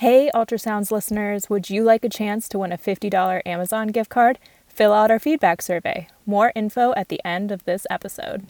Hey, Ultrasounds listeners, would you like a chance to win a $50 Amazon gift card? Fill out our feedback survey. More info at the end of this episode.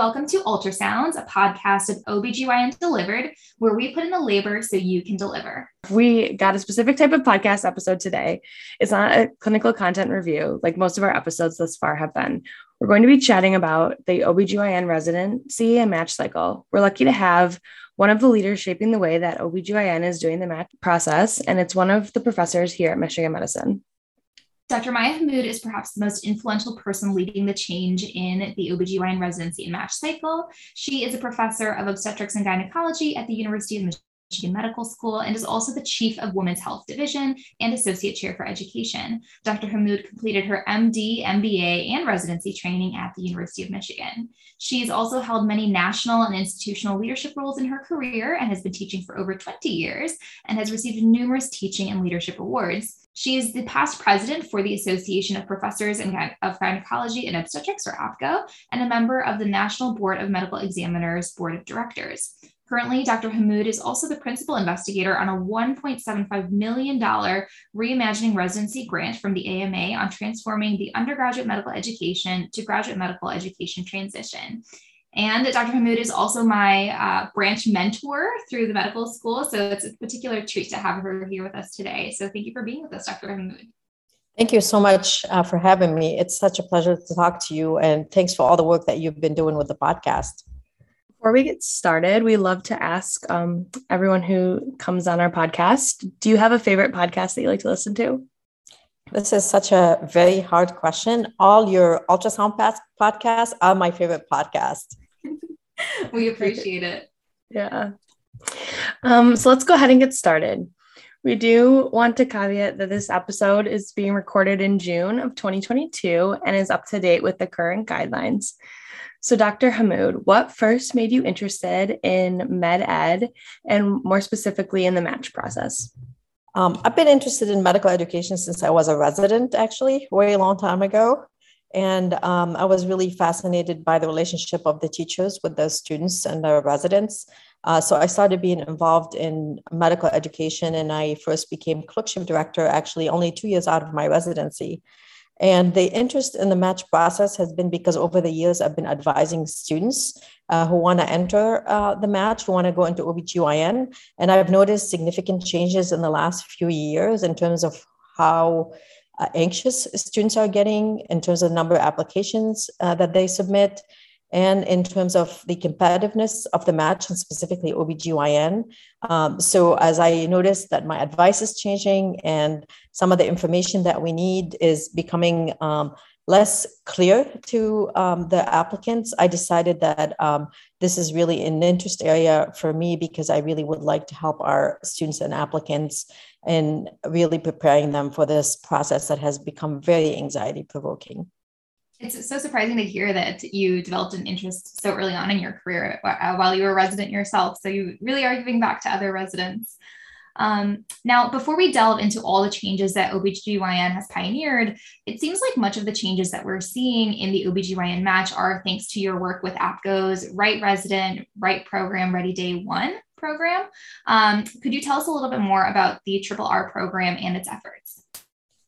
Welcome to Ultrasounds, a podcast of OBGYN Delivered, where we put in the labor so you can deliver. We got a specific type of podcast episode today. It's not a clinical content review like most of our episodes thus far have been. We're going to be chatting about the OBGYN residency and match cycle. We're lucky to have one of the leaders shaping the way that OBGYN is doing the match process, and it's one of the professors here at Michigan Medicine. Dr. Maya Hammoud is perhaps the most influential person leading the change in the OBGYN residency and match cycle. She is a professor of obstetrics and gynecology at the University of Michigan Medical School and is also the chief of Women's Health Division and associate chair for education. Dr. Hammoud completed her MD, MBA, and residency training at the University of Michigan. She has also held many national and institutional leadership roles in her career and has been teaching for over 20 years and has received numerous teaching and leadership awards. She is the past president for the Association of Professors of Gynecology and Obstetrics, or APGO, and a member of the National Board of Medical Examiners Board of Directors. Currently, Dr. Hammoud is also the principal investigator on a $1.75 million reimagining residency grant from the AMA on transforming the undergraduate medical education to graduate medical education transition. And Dr. Hammoud is also my uh, branch mentor through the medical school. So it's a particular treat to have her here with us today. So thank you for being with us, Dr. Hammoud. Thank you so much uh, for having me. It's such a pleasure to talk to you. And thanks for all the work that you've been doing with the podcast. Before we get started, we love to ask um, everyone who comes on our podcast do you have a favorite podcast that you like to listen to? This is such a very hard question. All your ultrasound podcasts are my favorite podcast. we appreciate it. Yeah. Um, so let's go ahead and get started. We do want to caveat that this episode is being recorded in June of 2022 and is up to date with the current guidelines. So, Dr. Hammoud, what first made you interested in med ed and more specifically in the match process? Um, I've been interested in medical education since I was a resident, actually, way a long time ago. And um, I was really fascinated by the relationship of the teachers with the students and the residents. Uh, so I started being involved in medical education, and I first became clerkship director actually only two years out of my residency. And the interest in the match process has been because over the years I've been advising students uh, who want to enter uh, the match, who want to go into OBGYN. And I've noticed significant changes in the last few years in terms of how uh, anxious students are getting in terms of number of applications uh, that they submit and in terms of the competitiveness of the match and specifically OBGYN. Um, so as I noticed that my advice is changing and some of the information that we need is becoming um, less clear to um, the applicants, I decided that um, this is really an interest area for me because I really would like to help our students and applicants in really preparing them for this process that has become very anxiety provoking. It's so surprising to hear that you developed an interest so early on in your career uh, while you were a resident yourself. So you really are giving back to other residents. Um, now, before we delve into all the changes that OBGYN has pioneered, it seems like much of the changes that we're seeing in the OBGYN match are thanks to your work with APGO's Right Resident, Right Program, Ready Day One program. Um, could you tell us a little bit more about the Triple R program and its efforts?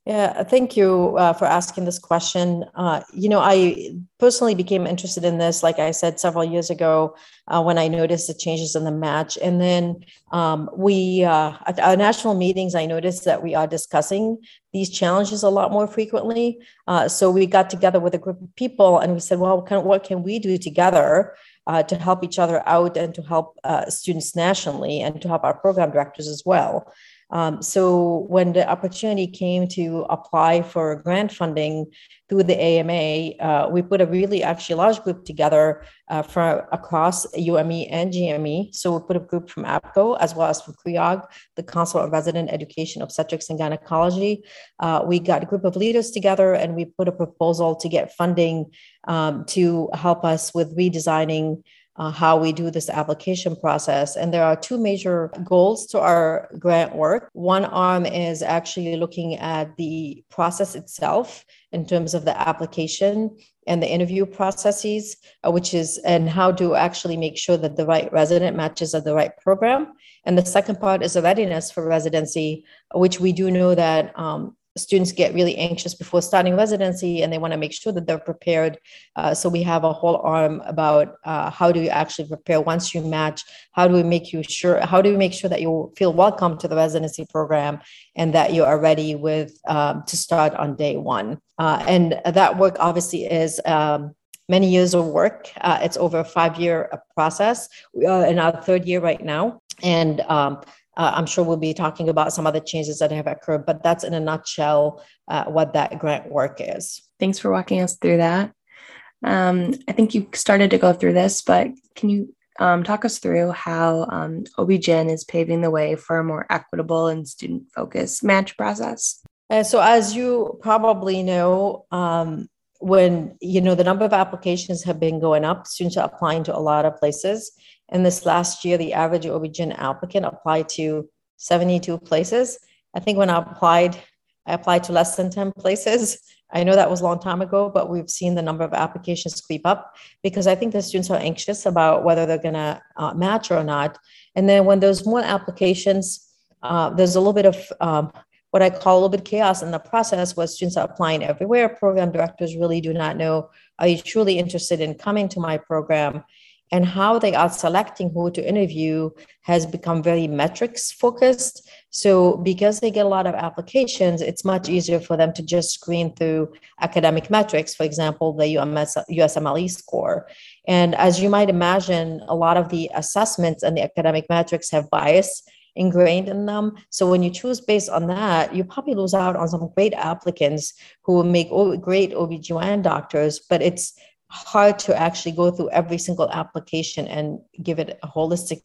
Yeah, thank you uh, for asking this question. Uh, you know, I personally became interested in this, like I said, several years ago uh, when I noticed the changes in the match. And then um, we, uh, at our national meetings, I noticed that we are discussing these challenges a lot more frequently. Uh, so we got together with a group of people and we said, well, can, what can we do together uh, to help each other out and to help students nationally and to help our program directors as well? Um, so when the opportunity came to apply for grant funding through the AMA, uh, we put a really actually large group together uh, from across UME and GME. So we put a group from APGO as well as from CREOG, the Council of Resident Education of Obstetrics and Gynecology. Uh, we got a group of leaders together and we put a proposal to get funding um, to help us with redesigning uh, how we do this application process. And there are two major goals to our grant work. One arm is actually looking at the process itself in terms of the application and the interview processes, uh, which is and how to actually make sure that the right resident matches at the right program. And the second part is the readiness for residency, which we do know that um, students get really anxious before starting residency and they want to make sure that they're prepared. Uh, so we have a whole arm about uh, how do you actually prepare once you match? How do we make you sure? How do we make sure that you feel welcome to the residency program and that you are ready with um, to start on day one? Uh, and that work obviously is. Um, many years of work. Uh, it's over a five year process. We are in our third year right now. And um, uh, I'm sure we'll be talking about some other changes that have occurred, but that's in a nutshell uh, what that grant work is. Thanks for walking us through that. Um, I think you started to go through this, but can you um, talk us through how um, OB-GYN is paving the way for a more equitable and student focused match process? Uh, so, as you probably know, um, when you know the number of applications have been going up, students are applying to a lot of places. In this last year, the average OB-GYN applicant applied to 72 places. I think when I applied, I applied to less than 10 places. I know that was a long time ago, but we've seen the number of applications creep up because I think the students are anxious about whether they're going to uh, match or not. And then when there's more applications, uh, there's a little bit of um, what I call a little bit chaos in the process where students are applying everywhere. Program directors really do not know, are you truly interested in coming to my program? And how they are selecting who to interview has become very metrics focused. So, because they get a lot of applications, it's much easier for them to just screen through academic metrics, for example, the UMS, USMLE score. And as you might imagine, a lot of the assessments and the academic metrics have bias ingrained in them. So when you choose based on that, you probably lose out on some great applicants who will make great OBGYN doctors, but it's hard to actually go through every single application and give it a holistic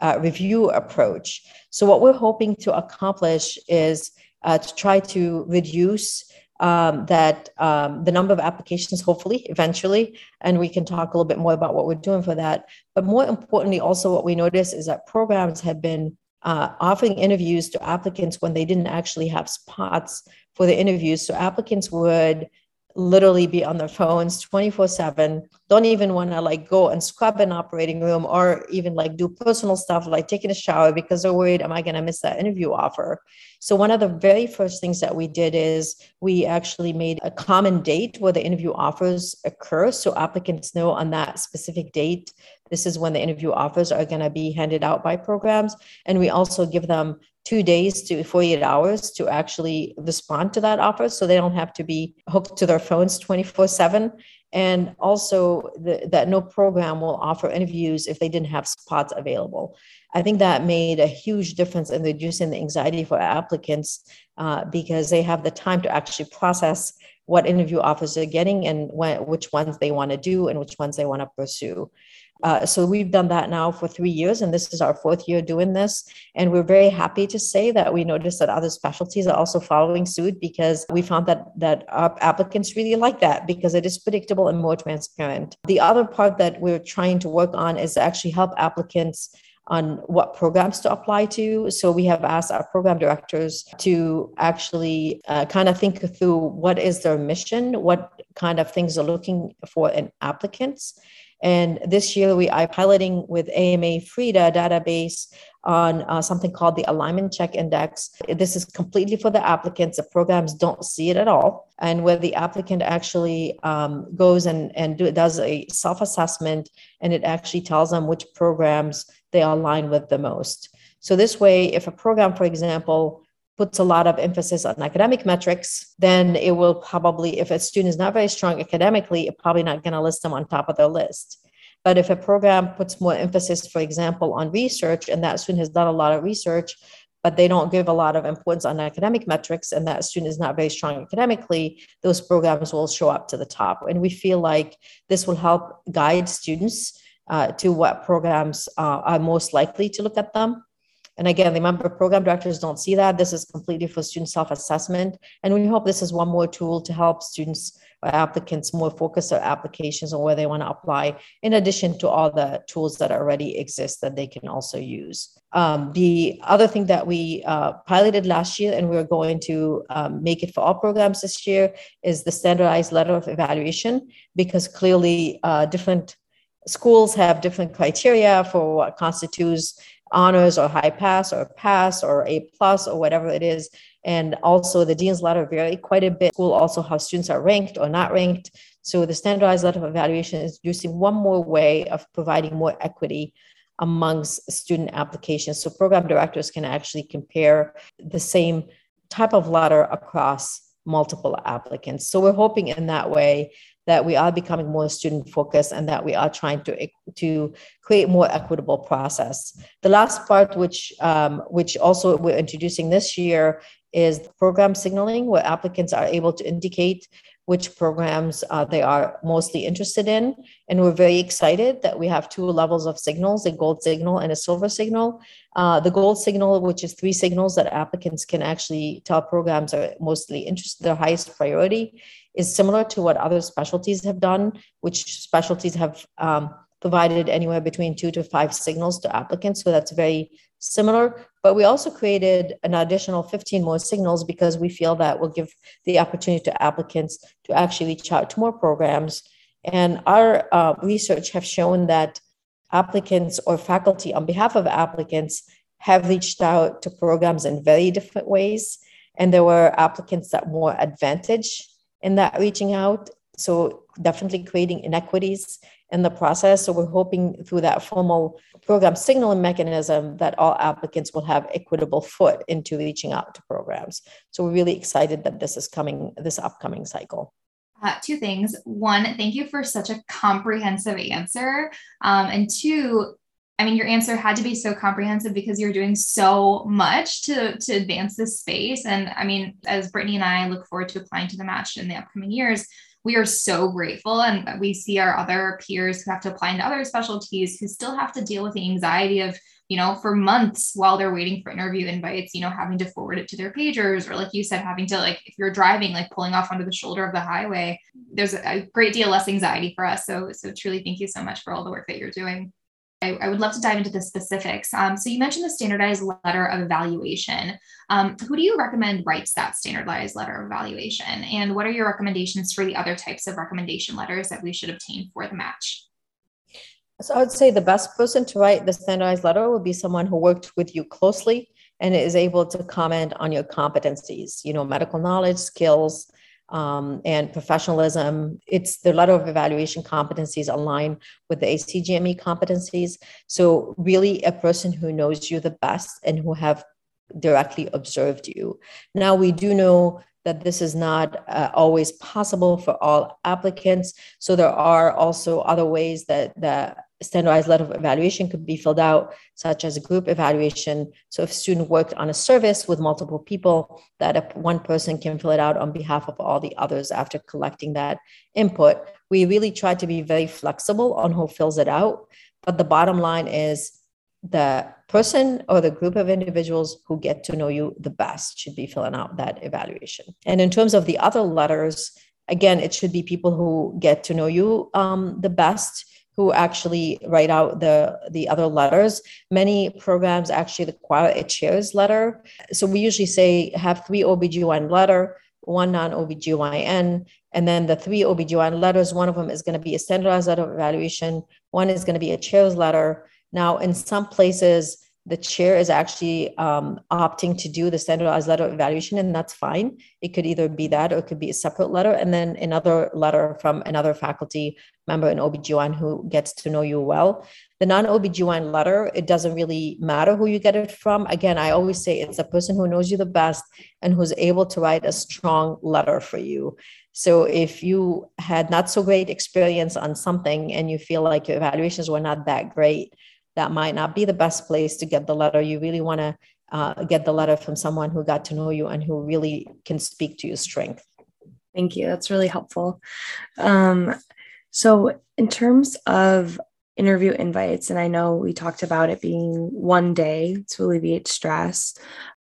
uh, review approach. So, what we're hoping to accomplish is uh, to try to reduce um, that um, the number of applications, hopefully, eventually, and we can talk a little bit more about what we're doing for that. But more importantly, also what we notice is that programs have been uh, offering interviews to applicants when they didn't actually have spots for the interviews. So applicants would literally be on their phones 24 7 don't even want to like go and scrub an operating room or even like do personal stuff like taking a shower because they're worried am i going to miss that interview offer? So one of the very first things that we did is we actually made a common date where the interview offers occur so applicants know on that specific date this is when the interview offers are going to be handed out by programs. And we also give them two days to 48 hours to actually respond to that offer so they don't have to be hooked to their phones 24 7 and also the, that no program will offer interviews if they didn't have spots available. I think that made a huge difference in reducing the anxiety for applicants uh, because they have the time to actually process what interview offers they're getting and when, which ones they want to do and which ones they want to pursue uh, so we've done that now for three years, and this is our fourth year doing this. And we're very happy to say that we noticed that other specialties are also following suit because we found that that our applicants really like that because it is predictable and more transparent. The other part that we're trying to work on is actually help applicants on what programs to apply to. So we have asked our program directors to actually uh, kind of think through what is their mission, what kind of things are looking for in applicants, and this year we are piloting with AMA FREIDA database on uh, something called the Alignment Check Index. This is completely for the applicants. The programs don't see it at all. And where the applicant actually um, goes and, and do, does a self assessment, and it actually tells them which programs they align with the most. So, this way, if a program, for example, puts a lot of emphasis on academic metrics, then it will probably, if a student is not very strong academically, it's probably not going to list them on top of their list. But if a program puts more emphasis, for example, on research, and that student has done a lot of research, but they don't give a lot of importance on academic metrics and that student is not very strong academically, those programs will show up to the top. And we feel like this will help guide students uh, to what programs uh, are most likely to look at them. And again, remember, program directors don't see that. This is completely for student self assessment. And we hope this is one more tool to help students or applicants more focus their applications on where they want to apply, in addition to all the tools that already exist that they can also use. Um, the other thing that we uh, piloted last year, and we're going to um, make it for all programs this year, is the standardized letter of evaluation, because clearly uh, different schools have different criteria for what constitutes honors or high pass or pass or A plus or whatever it is. And also the dean's letter vary quite a bit. School also how students are ranked or not ranked. So the standardized letter of evaluation is using one more way of providing more equity amongst student applications. So program directors can actually compare the same type of letter across multiple applicants. So we're hoping in that way that we are becoming more student focused and that we are trying to, to create more equitable process. The last part, which, um, which also we're introducing this year, is program signaling, where applicants are able to indicate which programs uh, they are mostly interested in. And we're very excited that we have two levels of signals, a gold signal and a silver signal. Uh, the gold signal, which is three signals that applicants can actually tell programs are mostly interested, their highest priority, is similar to what other specialties have done, which specialties have um, provided anywhere between two to five signals to applicants. So that's very similar. But we also created an additional 15 more signals because we feel that will give the opportunity to applicants to actually reach out to more programs. And our uh, research have shown that applicants or faculty on behalf of applicants have reached out to programs in very different ways. And there were applicants that more advantage in that reaching out. So definitely creating inequities in the process. So we're hoping through that formal program signaling mechanism that all applicants will have equitable foot into reaching out to programs. So we're really excited that this is coming this upcoming cycle. Uh, two things. One, thank you for such a comprehensive answer. Um, and two, I mean, your answer had to be so comprehensive because you're doing so much to, to advance this space. And I mean, as Brittany and I look forward to applying to the match in the upcoming years, we are so grateful. And we see our other peers who have to apply into other specialties who still have to deal with the anxiety of, you know, for months while they're waiting for interview invites, you know, having to forward it to their pagers, or like you said, having to, like, if you're driving, like pulling off onto the shoulder of the highway, there's a great deal less anxiety for us. So, so truly thank you so much for all the work that you're doing. I, I would love to dive into the specifics. Um, so you mentioned the standardized letter of evaluation. Um, who do you recommend writes that standardized letter of evaluation? And what are your recommendations for the other types of recommendation letters that we should obtain for the match? So I would say the best person to write the standardized letter would be someone who worked with you closely and is able to comment on your competencies, you know, medical knowledge, skills, um, and professionalism. It's the letter of evaluation competencies align with the ACGME competencies. So really a person who knows you the best and who have directly observed you. Now we do know that this is not uh, always possible for all applicants. So there are also other ways that the standardized letter of evaluation could be filled out, such as a group evaluation. So if a student worked on a service with multiple people, that one person can fill it out on behalf of all the others after collecting that input. We really try to be very flexible on who fills it out. But the bottom line is the person or the group of individuals who get to know you the best should be filling out that evaluation. And in terms of the other letters, again, it should be people who get to know you um, the best who actually write out the the other letters many programs actually require a chair's letter so we usually say have three obgyn letter one non-obgyn and then the three obgyn letters one of them is going to be a standardized letter of evaluation one is going to be a chair's letter now in some places the chair is actually um, opting to do the standardized letter evaluation, and that's fine. It could either be that or it could be a separate letter, and then another letter from another faculty member in OBGYN who gets to know you well. The non OBGYN letter, it doesn't really matter who you get it from. Again, I always say it's a person who knows you the best and who's able to write a strong letter for you. So if you had not so great experience on something and you feel like your evaluations were not that great, that might not be the best place to get the letter. You really want to uh, get the letter from someone who got to know you and who really can speak to your strength. Thank you. That's really helpful. Um, so, in terms of interview invites, and I know we talked about it being one day to alleviate stress.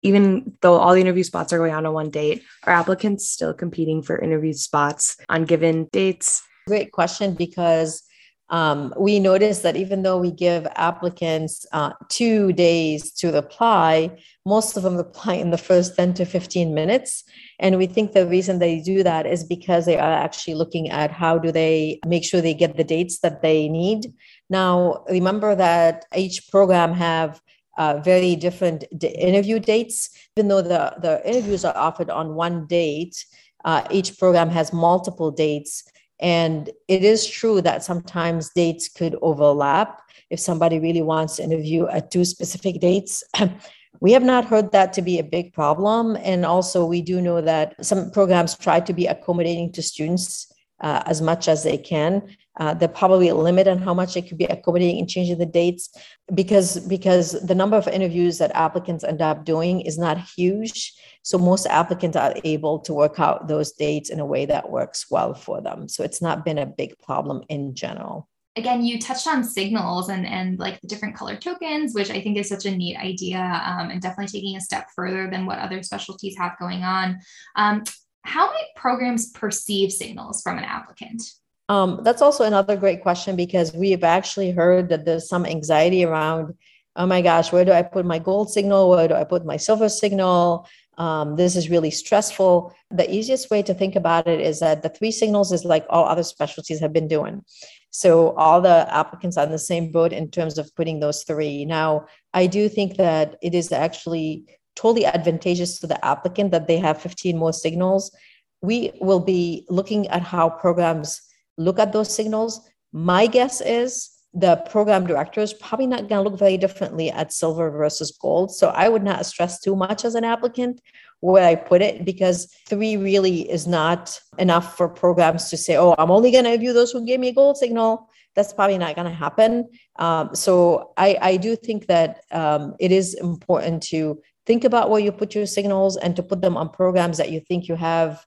Even though all the interview spots are going on on one date, are applicants still competing for interview spots on given dates? Great question because um, we noticed that even though we give applicants uh, two days to apply, most of them apply in the first 10 to 15 minutes. And we think the reason they do that is because they are actually looking at how do they make sure they get the dates that they need. Now, remember that each program have uh, very different d- interview dates, even though the, the interviews are offered on one date. Uh, each program has multiple dates and it is true that sometimes dates could overlap if somebody really wants to interview at two specific dates. we have not heard that to be a big problem. And also, we do know that some programs try to be accommodating to students uh, as much as they can. Uh, there probably a limit on how much they could be accommodating and changing the dates because because the number of interviews that applicants end up doing is not huge so most applicants are able to work out those dates in a way that works well for them. So it's not been a big problem in general. Again, you touched on signals and, and like the different color tokens, which I think is such a neat idea um, and definitely taking a step further than what other specialties have going on. Um, how might programs perceive signals from an applicant? Um, that's also another great question because we have actually heard that there's some anxiety around, oh my gosh, where do I put my gold signal? Where do I put my silver signal? Um, this is really stressful. The easiest way to think about it is that the three signals is like all other specialties have been doing. So all the applicants are on the same boat in terms of putting those three. Now, I do think that it is actually totally advantageous to the applicant that they have 15 more signals. We will be looking at how programs look at those signals. My guess is the program director is probably not going to look very differently at silver versus gold. So I would not stress too much as an applicant where I put it because three really is not enough for programs to say, oh, I'm only going to view those who gave me a gold signal. That's probably not going to happen. Um, so I, I do think that um, it is important to think about where you put your signals and to put them on programs that you think you have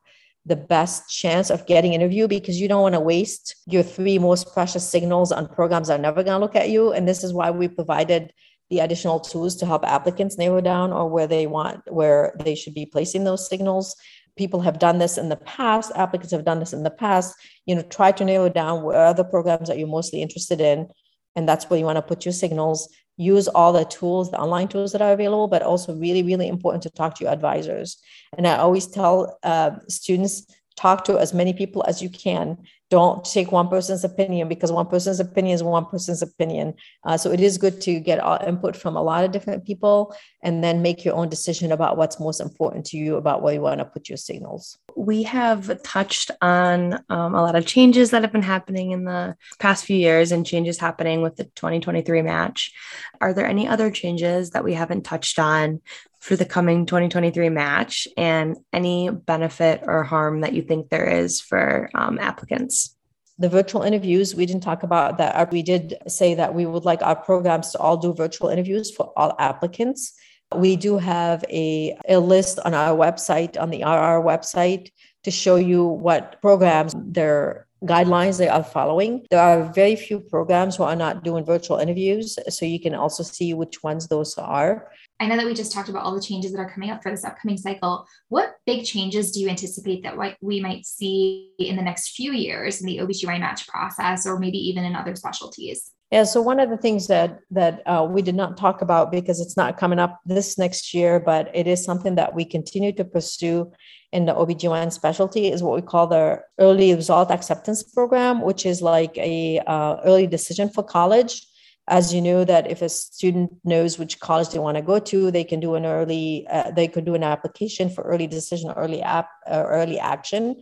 the best chance of getting an interview because you don't want to waste your three most precious signals on programs that are never going to look at you. And this is why we provided the additional tools to help applicants narrow down or where they want where they should be placing those signals. People have done this in the past. Applicants have done this in the past. You know try to narrow down where are the programs that you're mostly interested in and that's where you want to put your signals use all the tools, the online tools that are available, but also really, really important to talk to your advisors. And I always tell uh, students talk to as many people as you can don't take one person's opinion because one person's opinion is one person's opinion. Uh, so it is good to get all input from a lot of different people and then make your own decision about what's most important to you about where you want to put your signals. We have touched on um, a lot of changes that have been happening in the past few years and changes happening with the 2023 match. Are there any other changes that we haven't touched on for the coming 2023 match and any benefit or harm that you think there is for um, applicants? The virtual interviews, we didn't talk about that. We did say that we would like our programs to all do virtual interviews for all applicants. We do have a, a list on our website, on the RR website, to show you what programs their guidelines they are following. There are very few programs who are not doing virtual interviews, so you can also see which ones those are. I know that we just talked about all the changes that are coming up for this upcoming cycle. What big changes do you anticipate that we might see in the next few years in the OBGYN match process or maybe even in other specialties? Yeah, so one of the things that that uh, we did not talk about because it's not coming up this next year, but it is something that we continue to pursue in the OBGYN specialty is what we call the early result acceptance program, which is like a uh, early decision for college. As you know that if a student knows which college they want to go to they can do an early uh, they could do an application for early decision early app uh, early action.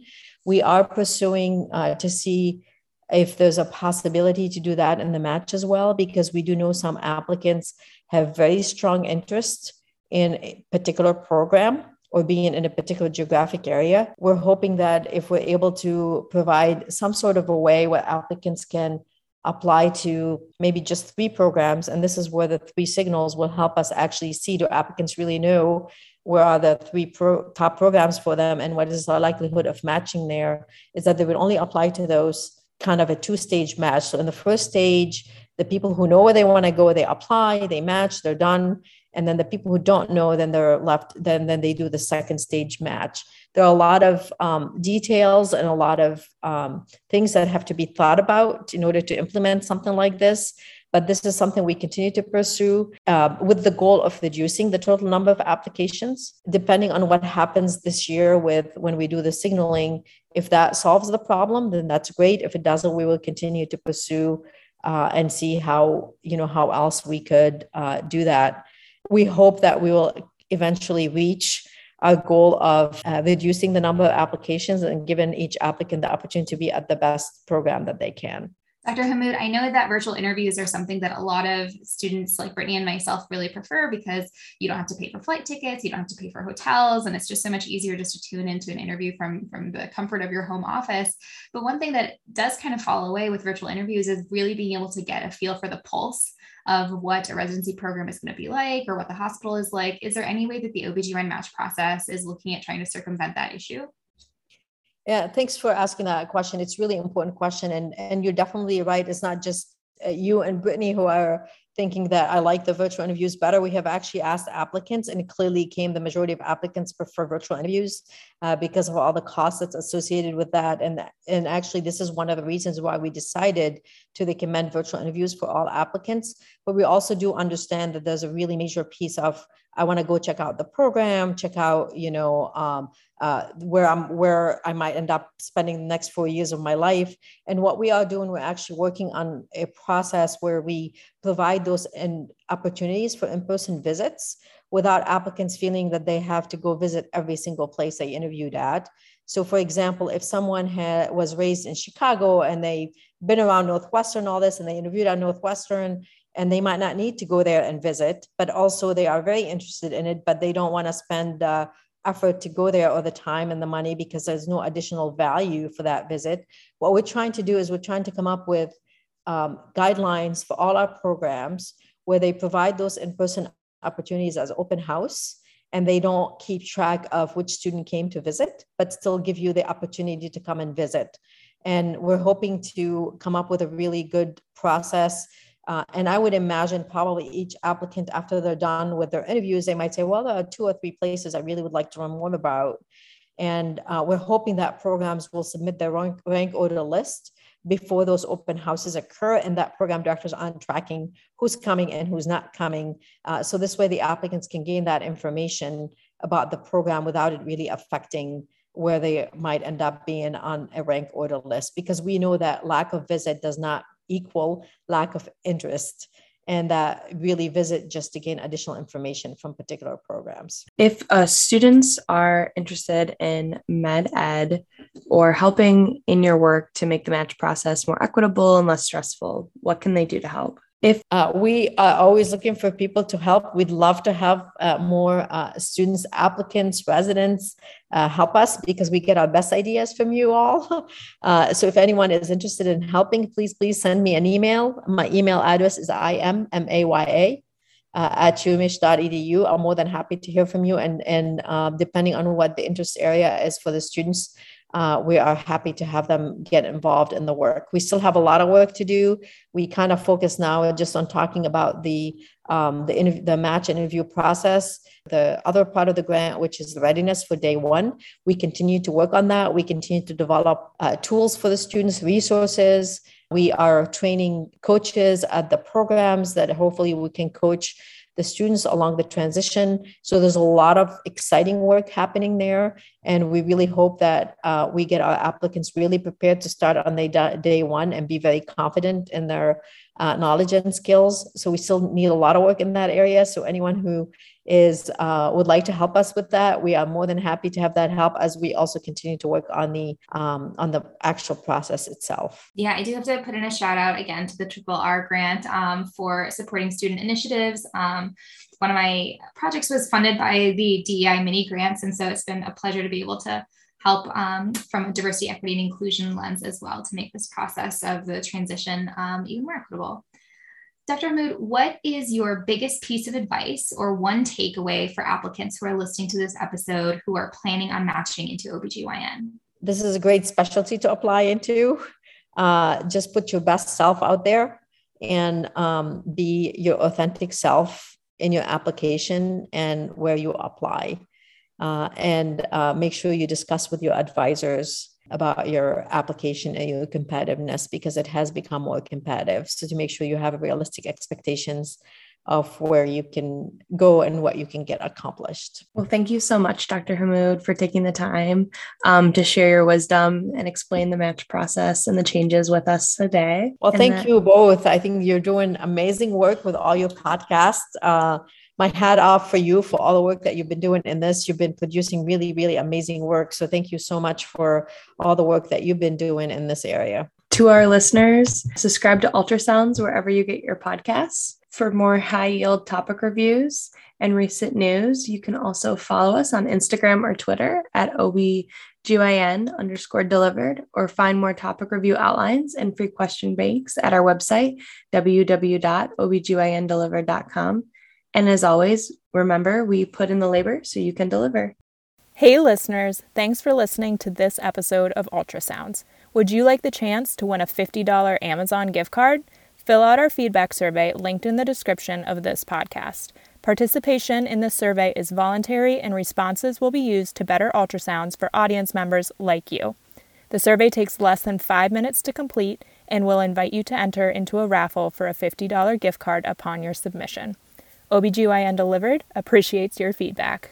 We are pursuing uh, to see if there's a possibility to do that in the match as well because we do know some applicants have very strong interest in a particular program or being in a particular geographic area we're hoping that if we're able to provide some sort of a way where applicants can apply to maybe just three programs. And this is where the three signals will help us actually see do applicants really know where are the three pro- top programs for them and what is the likelihood of matching there is that they would only apply to those kind of a two stage match. So in the first stage, the people who know where they want to go, they apply, they match, they're done. And then the people who don't know, then they're left, then, then they do the second stage match. There are a lot of um, details and a lot of um, things that have to be thought about in order to implement something like this. But this is something we continue to pursue uh, with the goal of reducing the total number of applications. Depending on what happens this year with when we do the signaling, if that solves the problem, then that's great. If it doesn't, we will continue to pursue uh, and see how you know how else we could uh, do that. We hope that we will eventually reach our goal of uh, reducing the number of applications and giving each applicant the opportunity to be at the best program that they can. Dr. Hammoud, I know that virtual interviews are something that a lot of students like Brittany and myself really prefer because you don't have to pay for flight tickets, you don't have to pay for hotels, and it's just so much easier just to tune into an interview from, from the comfort of your home office. But one thing that does kind of fall away with virtual interviews is really being able to get a feel for the pulse of what a residency program is going to be like or what the hospital is like. Is there any way that the OBGYN match process is looking at trying to circumvent that issue? Yeah, thanks for asking that question. It's really important question, and and you're definitely right. It's not just uh, you and Brittany who are thinking that I like the virtual interviews better. We have actually asked applicants, and clearly came the majority of applicants prefer virtual interviews uh, because of all the costs that's associated with that. And and actually, this is one of the reasons why we decided to recommend virtual interviews for all applicants. But we also do understand that there's a really major piece of I want to go check out the program, check out, you know, um, uh, where I'm, where I might end up spending the next four years of my life. And what we are doing, we're actually working on a process where we provide those in opportunities for in-person visits without applicants feeling that they have to go visit every single place they interviewed at. So, for example, if someone had, was raised in Chicago and they've been around Northwestern, all this, and they interviewed at Northwestern, and they might not need to go there and visit, but also they are very interested in it, but they don't want to spend effort to go there or the time and the money because there's no additional value for that visit. What we're trying to do is we're trying to come up with um, guidelines for all our programs where they provide those in-person opportunities as open house and they don't keep track of which student came to visit, but still give you the opportunity to come and visit. And we're hoping to come up with a really good process uh, and I would imagine probably each applicant, after they're done with their interviews, they might say, well, there are two or three places I really would like to learn more about. And uh, we're hoping that programs will submit their rank, rank order list before those open houses occur and that program directors aren't tracking who's coming and who's not coming. Uh, so this way the applicants can gain that information about the program without it really affecting where they might end up being on a rank order list because we know that lack of visit does not equal lack of interest and that really visit just to gain additional information from particular programs. If uh, students are interested in med ed or helping in your work to make the match process more equitable and less stressful, what can they do to help? If uh, we are always looking for people to help we'd love to have uh, more uh, students applicants residents uh, help us because we get our best ideas from you all. Uh, so if anyone is interested in helping please please send me an email. My email address is immaya uh, at umich.edu i'm more than happy to hear from you and and depending on what the interest area is for the students uh, we are happy to have them get involved in the work. We still have a lot of work to do. We kind of focus now just on talking about the um, the, the match interview process. The other part of the grant, which is the readiness for day one, we continue to work on that. We continue to develop uh, tools for the students, resources. We are training coaches at the programs that hopefully we can coach the students along the transition. So there's a lot of exciting work happening there. And we really hope that uh, we get our applicants really prepared to start on day, day one and be very confident in their uh, knowledge and skills. So we still need a lot of work in that area. So anyone who is uh, would like to help us with that, we are more than happy to have that help as we also continue to work on the um, on the actual process itself. Yeah, I do have to put in a shout out again to the Triple R grant um, for supporting student initiatives. Um, one of my projects was funded by the DEI mini grants, and so it's been a pleasure to be able to help um, from a diversity, equity, and inclusion lens as well to make this process of the transition um, even more equitable. Dr. Hammoud, what is your biggest piece of advice or one takeaway for applicants who are listening to this episode who are planning on matching into OBGYN? This is a great specialty to apply into. Uh, just put your best self out there and um, be your authentic self in your application and where you apply. Uh, and uh, make sure you discuss with your advisors about your application and your competitiveness because it has become more competitive. So to make sure you have realistic expectations of where you can go and what you can get accomplished. Well, thank you so much, Dr. Hammoud, for taking the time um, to share your wisdom and explain the match process and the changes with us today. Well, and thank that- you both. I think you're doing amazing work with all your podcasts. Uh, my hat off for you for all the work that you've been doing in this. You've been producing really, really amazing work. So thank you so much for all the work that you've been doing in this area. To our listeners, subscribe to Ultrasounds wherever you get your podcasts. For more high yield topic reviews and recent news, you can also follow us on Instagram or Twitter at OBGYN underscore delivered or find more topic review outlines and free question banks at our website, www.obgyndelivered.com. And as always, remember we put in the labor so you can deliver. Hey, listeners, thanks for listening to this episode of Ultrasounds. Would you like the chance to win a $50 Amazon gift card? Fill out our feedback survey linked in the description of this podcast. Participation in this survey is voluntary and responses will be used to better ultrasounds for audience members like you. The survey takes less than five minutes to complete and will invite you to enter into a raffle for a $50 gift card upon your submission. OBGYN Delivered appreciates your feedback.